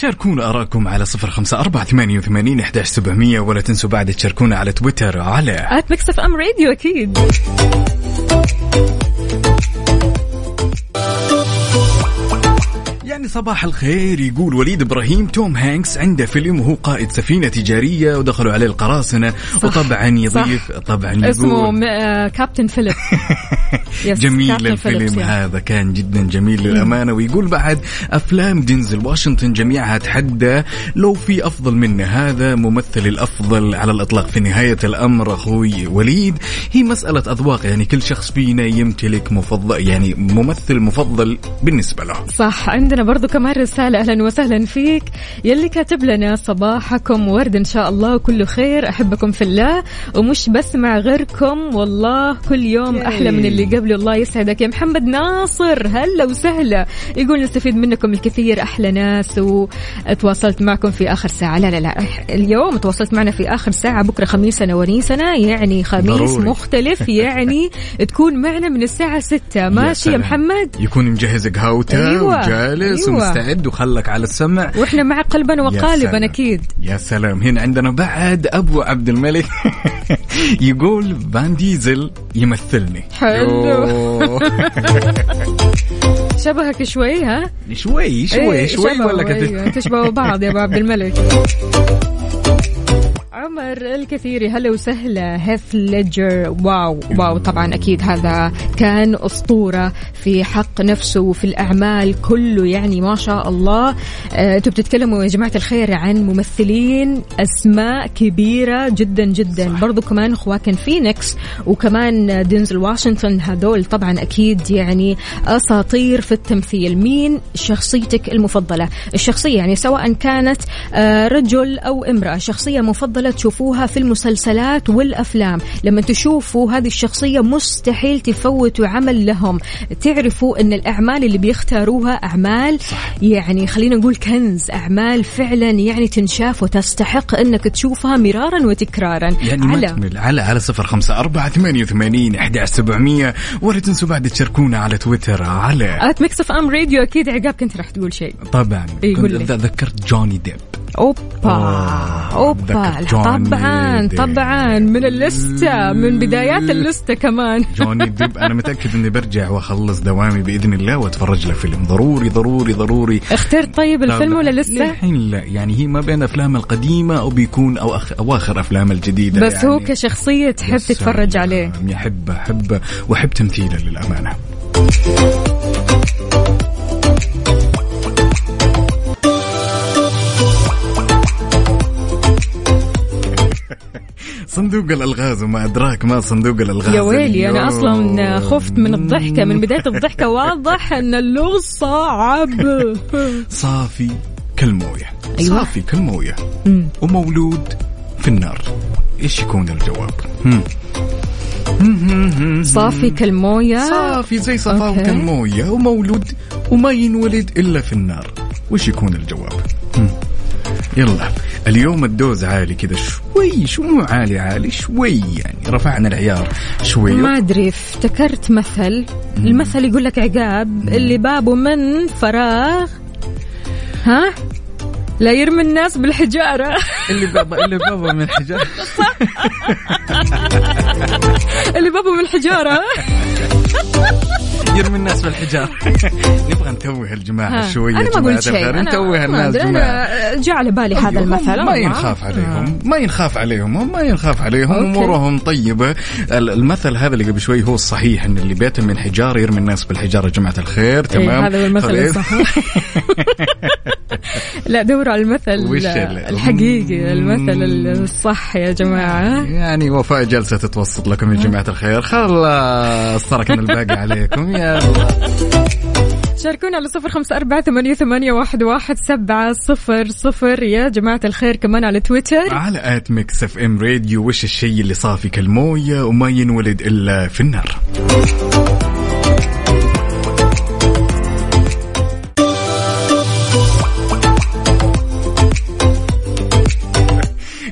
شاركونا أراكم على صفر خمسة أربعة ثمانية وثمانين إحداش سبعمية ولا تنسوا بعد تشاركونا على تويتر على اف ام راديو أكيد. يعني صباح الخير يقول وليد إبراهيم توم هانكس عنده فيلم وهو قائد سفينة تجارية ودخلوا عليه القراصنة وطبعا يضيف طبعا يقول اسمه م- آه، Captain Phillips. جميل الفيلم. هذا كان جدا جميل للأمانة. ويقول بعد أفلام دينزل واشنطن جميعها تحدى لو في أفضل منه. هذا ممثل الأفضل على الإطلاق. في نهاية الأمر أخوي وليد هي مسألة أذواق. يعني كل شخص فينا يمتلك مفضل يعني ممثل مفضل بالنسبة له. صح عندنا برضو كمان رسالة أهلا وسهلا فيك. يلي كاتب لنا صباحكم ورد إن شاء الله وكله خير. أحبكم في الله ومش بسمع غيركم والله كل يوم أحلى من اللي قبله الله يسعدك يا محمد ناصر. هلا وسهلا. يقول نستفيد منكم الكثير أحلى ناس وتواصلت معكم في آخر ساعة. لا لا لا. اليوم تواصلت معنا في آخر ساعة. بكرة خميسنا ونيسنا يعني خميس ضروري. مختلف. يعني تكون معنا من الساعة ستة. ماشي يا سلام. محمد؟ يكون مجهز قهوته أيوة، وجالس أيوة. ومستعد وخلك على السمع. وإحنا مع قلبا وقالبا. أكيد. يا سلام. هنا عندنا بعد أبو عبد الملك. يقول فان ديزل يمثلني. حلو. شبهك شوي ها؟ شوي شوي إيه، شوي شبهه، ولا كثير؟ أيوة، تشبهوا بعض يا أبو عبد الملك. عمر الكثير. هلا وسهلا هيث ليدجر واو واو طبعا أكيد هذا كان أسطورة في حق نفسه وفي الأعمال كله. يعني ما شاء الله. آه، أنتوا بتتكلموا يا جماعة الخير عن ممثلين أسماء كبيرة جدا جدا. برضو كمان خواكن فينيكس وكمان دينزل واشنطن. هذول طبعا أكيد يعني أساطير في التمثيل. مين شخصيتك المفضلة؟ الشخصية يعني سواء كانت آه، رجل أو امرأة شخصية مفضلة تشوفوها في المسلسلات والأفلام. لما تشوفوا هذه الشخصية مستحيل تفوتوا عمل لهم. تعرفوا إن الأعمال اللي بيختاروها أعمال يعني خلينا نقول كنز. أعمال فعلا يعني تنشاف وتستحق إنك تشوفها مرارا وتكرارا. يعني ما على تمل. على على صفر خمسة أربعة ثمانية وثمانين إحدى سبعمية. ولا تنسوا بعد تشاركونا على تويتر. على at Mix FM Radio أكيد عقاب كنت راح تقول شيء. طبعا. إيه،. ذكرت جوني ديب أوبا آه، أوبا. طبعا. طبعا من اللستة من بدايات اللستة كمان. جوني ديب أنا متأكد إني برجع وأخلص دوامي بإذن الله وأتفرج له فيلم. ضروري ضروري ضروري. اخترت طيب الفيلم لا، ولا لا، لسه؟ للحين لا. يعني هي ما بين أفلام القديمة أو بيكون أو أخ أواخر أفلام الجديدة بس يعني. هو كشخصية تحب تتفرج عليه. يحب أحب وأحب تمثيله للأمانة. صندوق الألغاز وما أدراك ما صندوق الألغاز يا ويلي أنا اليوم. أصلا خفت من الضحكة من بداية الضحكة واضح أن اللغز صعب صافي كالمويه أيوة. صافي كالمويه مم. ومولود في النار إيش يكون الجواب. صافي كالموية صافي زي صفاوة okay. الموية ومولود وما ينولد إلا في النار وش يكون الجواب. يلا اليوم ال dose عالي كذا شوي شو مو عالي عالي شوي يعني. رفعنا العيار شوي. ما أدري افتكرت مثل. المثل يقول لك عقاب اللي بابه من فراغ ها؟ لا يرمي الناس بالحجارة. اللي بابا اللي بابا من حجار اللي بابه من الحجارة. يرمي الناس بالحجار نبغى نتوه الجماعة. شوية أنا ما قلت شيء. نتوه ما الناس جماعة. أنا جاء على بالي هذا أيوة، المثل. ما والله. ينخاف عليهم ما ينخاف عليهم هم ما ينخاف عليهم. أمورهم طيبة. ال- المثل هذا اللي قبل شوي هو الصحيح إن اللي بيته من حجار يرمي الناس بالحجارة. يا جماعة الخير إيه، تمام؟ هذا هو المثل. الصحيح. لا دوروا على المثل الحقيقي المثل الصح يا جماعة. يعني وفاء جالسه تتوسط لكم يا جماعة الخير. خلاص تركنا الباقي عليكم. يلا شاركونا على صفر خمسة أربعة ثمانية, ثمانية واحد, واحد سبعة صفر صفر. يا جماعة الخير كمان على تويتر. على at Mix FM Radio وش الشيء اللي صافي كالموية وما ينولد إلا في النار.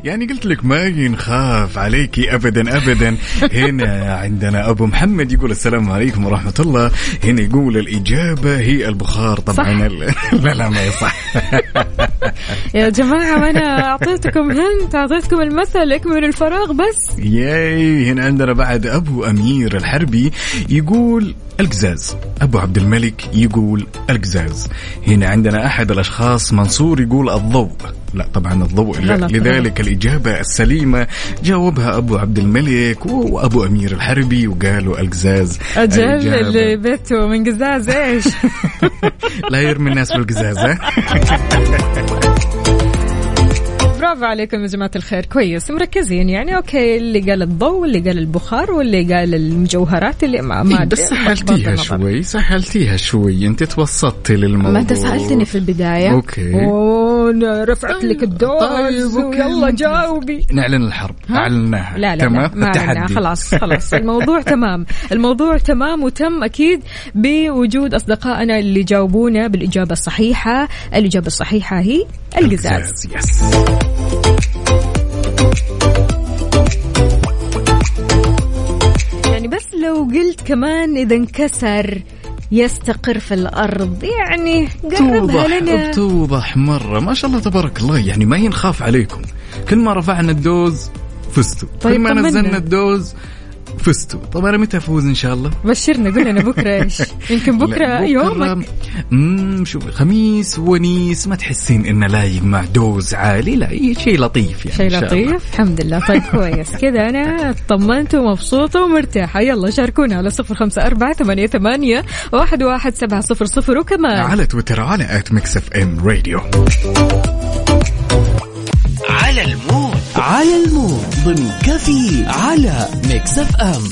يعني قلت لك ما ينخاف عليكي ابدا ابدا. هنا عندنا أبو محمد يقول السلام عليكم ورحمة الله. هنا يقول الإجابة هي البخار. طبعا لا لا ما يصح يا جماعة ما أنا أعطيتكم هنت أعطيتكم المثل اكملوا الفراغ بس. ياي هنا عندنا بعد أبو أمير الحربي يقول القزاز. أبو عبد الملك يقول القزاز. هنا عندنا أحد الأشخاص منصور يقول الضوء. لا طبعا الضوء لذلك الإجابة السليمة جاوبها أبو عبد الملك وأبو أمير الحربي وقالوا القزاز أجل الإجابة. اللي بيته من قزاز إيش؟ لا يرمي الناس بالقزاز برافو عليكم يا جماعة الخير كويس مركزين. يعني أوكي اللي قال الضوء واللي قال البخار واللي قال المجوهرات اللي ما, ما إيه، بس. سهلتيها. شوي سهلتيها شوي. أنت توسطتي للموضوع. ما أنت سألتني في البداية. okay. وأنا رفعت لك ال dose طيب،. ويلا جاوبي. نعلن الحرب. ها؟ أعلناها. لا لا تمام؟ لا التحدي. خلاص خلاص. الموضوع تمام. الموضوع تمام وتم أكيد بوجود أصدقائنا اللي جاوبونا بالإجابة الصحيحة. الإجابة الصحيحة هي القزاز. yes يعني بس لو قلت كمان إذا انكسر يستقر في الأرض يعني قربها لنا. بتوضح مرة. ما شاء الله تبارك الله. يعني ما ينخاف عليكم. كل ما رفعنا ال dose فزتوا. طيب كل ما طمنا. نزلنا ال dose فزتوا طب أنا متى أفوز إن شاء الله؟ بشرنا قول لنا بكرة إيش؟ يمكن بكرة لا، يومك. امم شوف خميس ونيس ما تحسين انه لايق مع dose عالي لا شيء لطيف يعني شيء. لطيف الحمد لله. طيب كويس. كذا أنا طمنت ومبسوطة ومرتاحة. يلا شاركونا على صفر خمسة أربعة ثمانية, ثمانية واحد, واحد سبعة صفر صفر. وكمان على تويتر على at Mix FM Radio على المود. على المود ضمن كفي على Mix FM.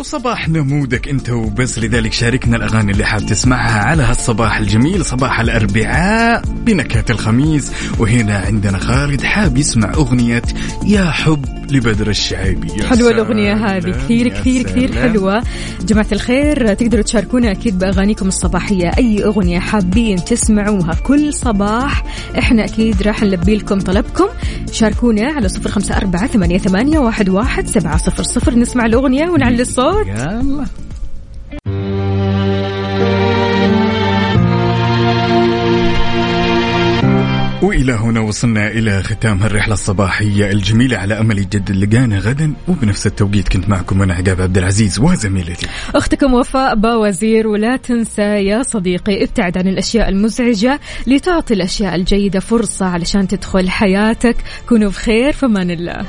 وصباح نمودك انت وبس. لذلك شاركنا الأغاني اللي حاب تسمعها على هالصباح الجميل صباح الأربعاء بنكهة الخميس. وهنا عندنا خالد حاب يسمع أغنية يا حب لبدر الشعيبي. حلوة الأغنية هذه. كثير كثير كثير. حلوة. جماعة الخير تقدروا تشاركونا أكيد بأغانيكم الصباحية. أي أغنية حابين تسمعوها كل صباح إحنا أكيد راح نلبي لكم طلبكم. شاركونا على صفر خمسة أربعة ثمانية, واحد, واحد سبعة صفر صفر. نسمع الأغنية ونعلي الصوت. يلا. وإلى هنا وصلنا إلى ختام هالرحلة الصباحية الجميلة على أمل يجدد لقانا غدا وبنفس التوقيت كنت معكم أنا عقاب عبد العزيز وزميلتي. أختكم وفاء باوزير. ولا تنسى يا صديقي ابتعد عن الأشياء المزعجة لتعطي الأشياء الجيدة فرصة علشان تدخل حياتك. كونوا بخير فمان الله.